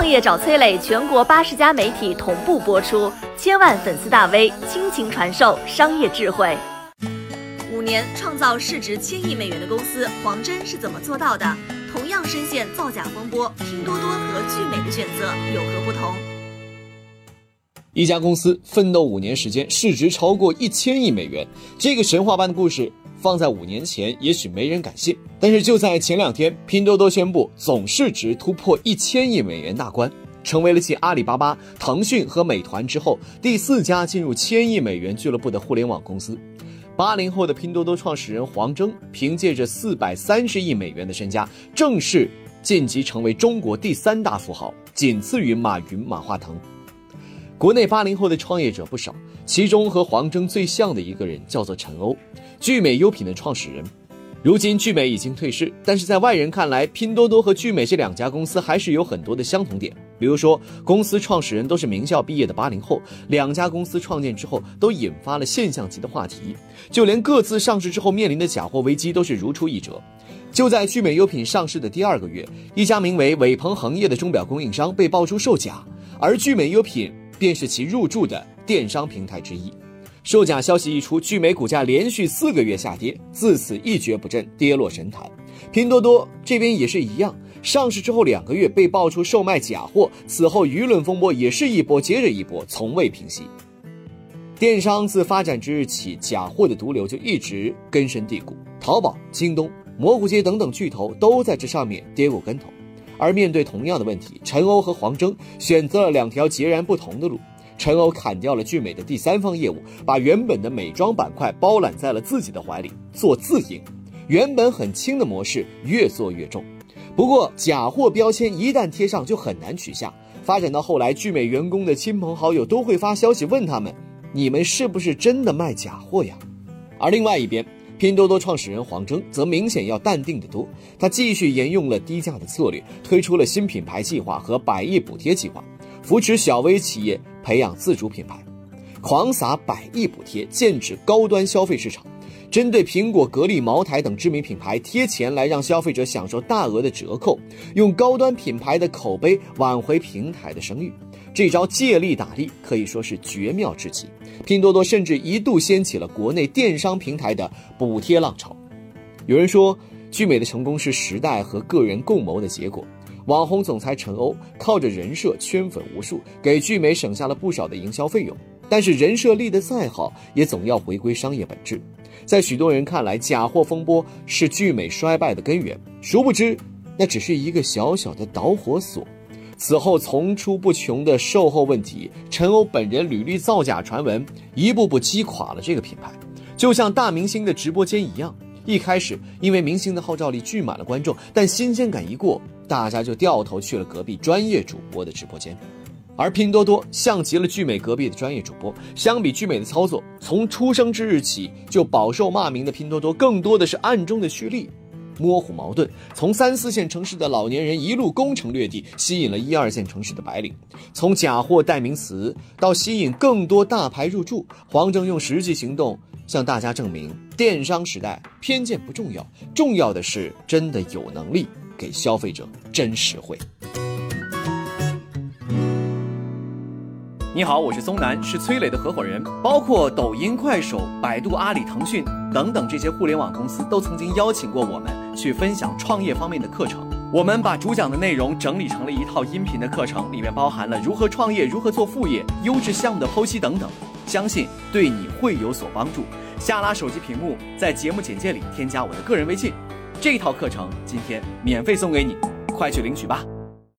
创业找崔磊，全国八十家媒体同步播出，千万粉丝大 V 倾情传授商业智慧。五年创造市值千亿美元的公司黄峥是怎么做到的？同样深陷造假风波，拼多多和聚美的选择有何不同？一家公司奋斗五年时间，市值超过一千亿美元，这个神话般的故事放在五年前也许没人敢信，但是就在前两天，拼多多宣布总市值突破一千亿美元大关，成为了继阿里巴巴、腾讯和美团之后第四家进入千亿美元俱乐部的互联网公司。八零后的拼多多创始人黄峥，凭借着四百三十亿美元的身家，正式晋级成为中国第三大富豪，仅次于马云、马化腾。国内八零后的创业者不少，其中和黄峥最像的一个人叫做陈欧，聚美优品的创始人。如今聚美已经退市，但是在外人看来，拼多多和聚美这两家公司还是有很多的相同点。比如说，公司创始人都是名校毕业的八零后，两家公司创建之后都引发了现象级的话题，就连各自上市之后面临的假货危机都是如出一辙。就在聚美优品上市的第二个月，一家名为伟鹏恒业的钟表供应商被爆出售假，而聚美优品便是其入驻的电商平台之一。售假消息一出，聚美股价连续四个月下跌，自此一蹶不振，跌落神坛。拼多多这边也是一样，上市之后两个月被爆出售卖假货，此后舆论风波也是一波接着一波，从未平息。电商自发展之日起，假货的毒瘤就一直根深蒂固，淘宝、京东、蘑菇街等等巨头都在这上面跌过跟头。而面对同样的问题，陈欧和黄峥选择了两条截然不同的路。陈欧砍掉了聚美的第三方业务，把原本的美妆板块包揽在了自己的怀里，做自营。原本很轻的模式越做越重。不过假货标签一旦贴上就很难取下，发展到后来，聚美员工的亲朋好友都会发消息问他们：“你们是不是真的卖假货呀？”而另外一边，拼多多创始人黄峥则明显要淡定得多，他继续沿用了低价的策略，推出了新品牌计划和百亿补贴计划。扶持小微企业培养自主品牌，狂撒百亿补贴，剑指高端消费市场。针对苹果、格力、茅台等知名品牌贴钱来让消费者享受大额的折扣，用高端品牌的口碑挽回平台的声誉。这招借力打力可以说是绝妙至极。拼多多甚至一度掀起了国内电商平台的补贴浪潮。有人说，聚美的成功是时代和个人共谋的结果。网红总裁陈欧靠着人设圈粉无数，给聚美省下了不少的营销费用。但是人设立得再好，也总要回归商业本质。在许多人看来，假货风波是聚美衰败的根源，殊不知那只是一个小小的导火索。此后层出不穷的售后问题，陈欧本人屡屡造假传闻，一步步击垮了这个品牌。就像大明星的直播间一样。一开始，因为明星的号召力聚满了观众，但新鲜感一过，大家就掉头去了隔壁专业主播的直播间。而拼多多像极了聚美隔壁的专业主播，相比聚美的操作，从出生之日起就饱受骂名的拼多多，更多的是暗中的蓄力，模糊矛盾，从三四线城市的老年人一路攻城略地，吸引了一二线城市的白领，从假货代名词到吸引更多大牌入驻，黄峥用实际行动。向大家证明，电商时代偏见不重要，重要的是真的有能力给消费者真实惠。你好，我是松南，是崔磊的合伙人。包括抖音、快手、百度、阿里、腾讯等等这些互联网公司，都曾经邀请过我们去分享创业方面的课程。我们把主讲的内容整理成了一套音频的课程，里面包含了如何创业、如何做副业、优质项目的剖析等等。相信对你会有所帮助。下拉手机屏幕，在节目简介里添加我的个人微信，这套课程今天免费送给你，快去领取吧。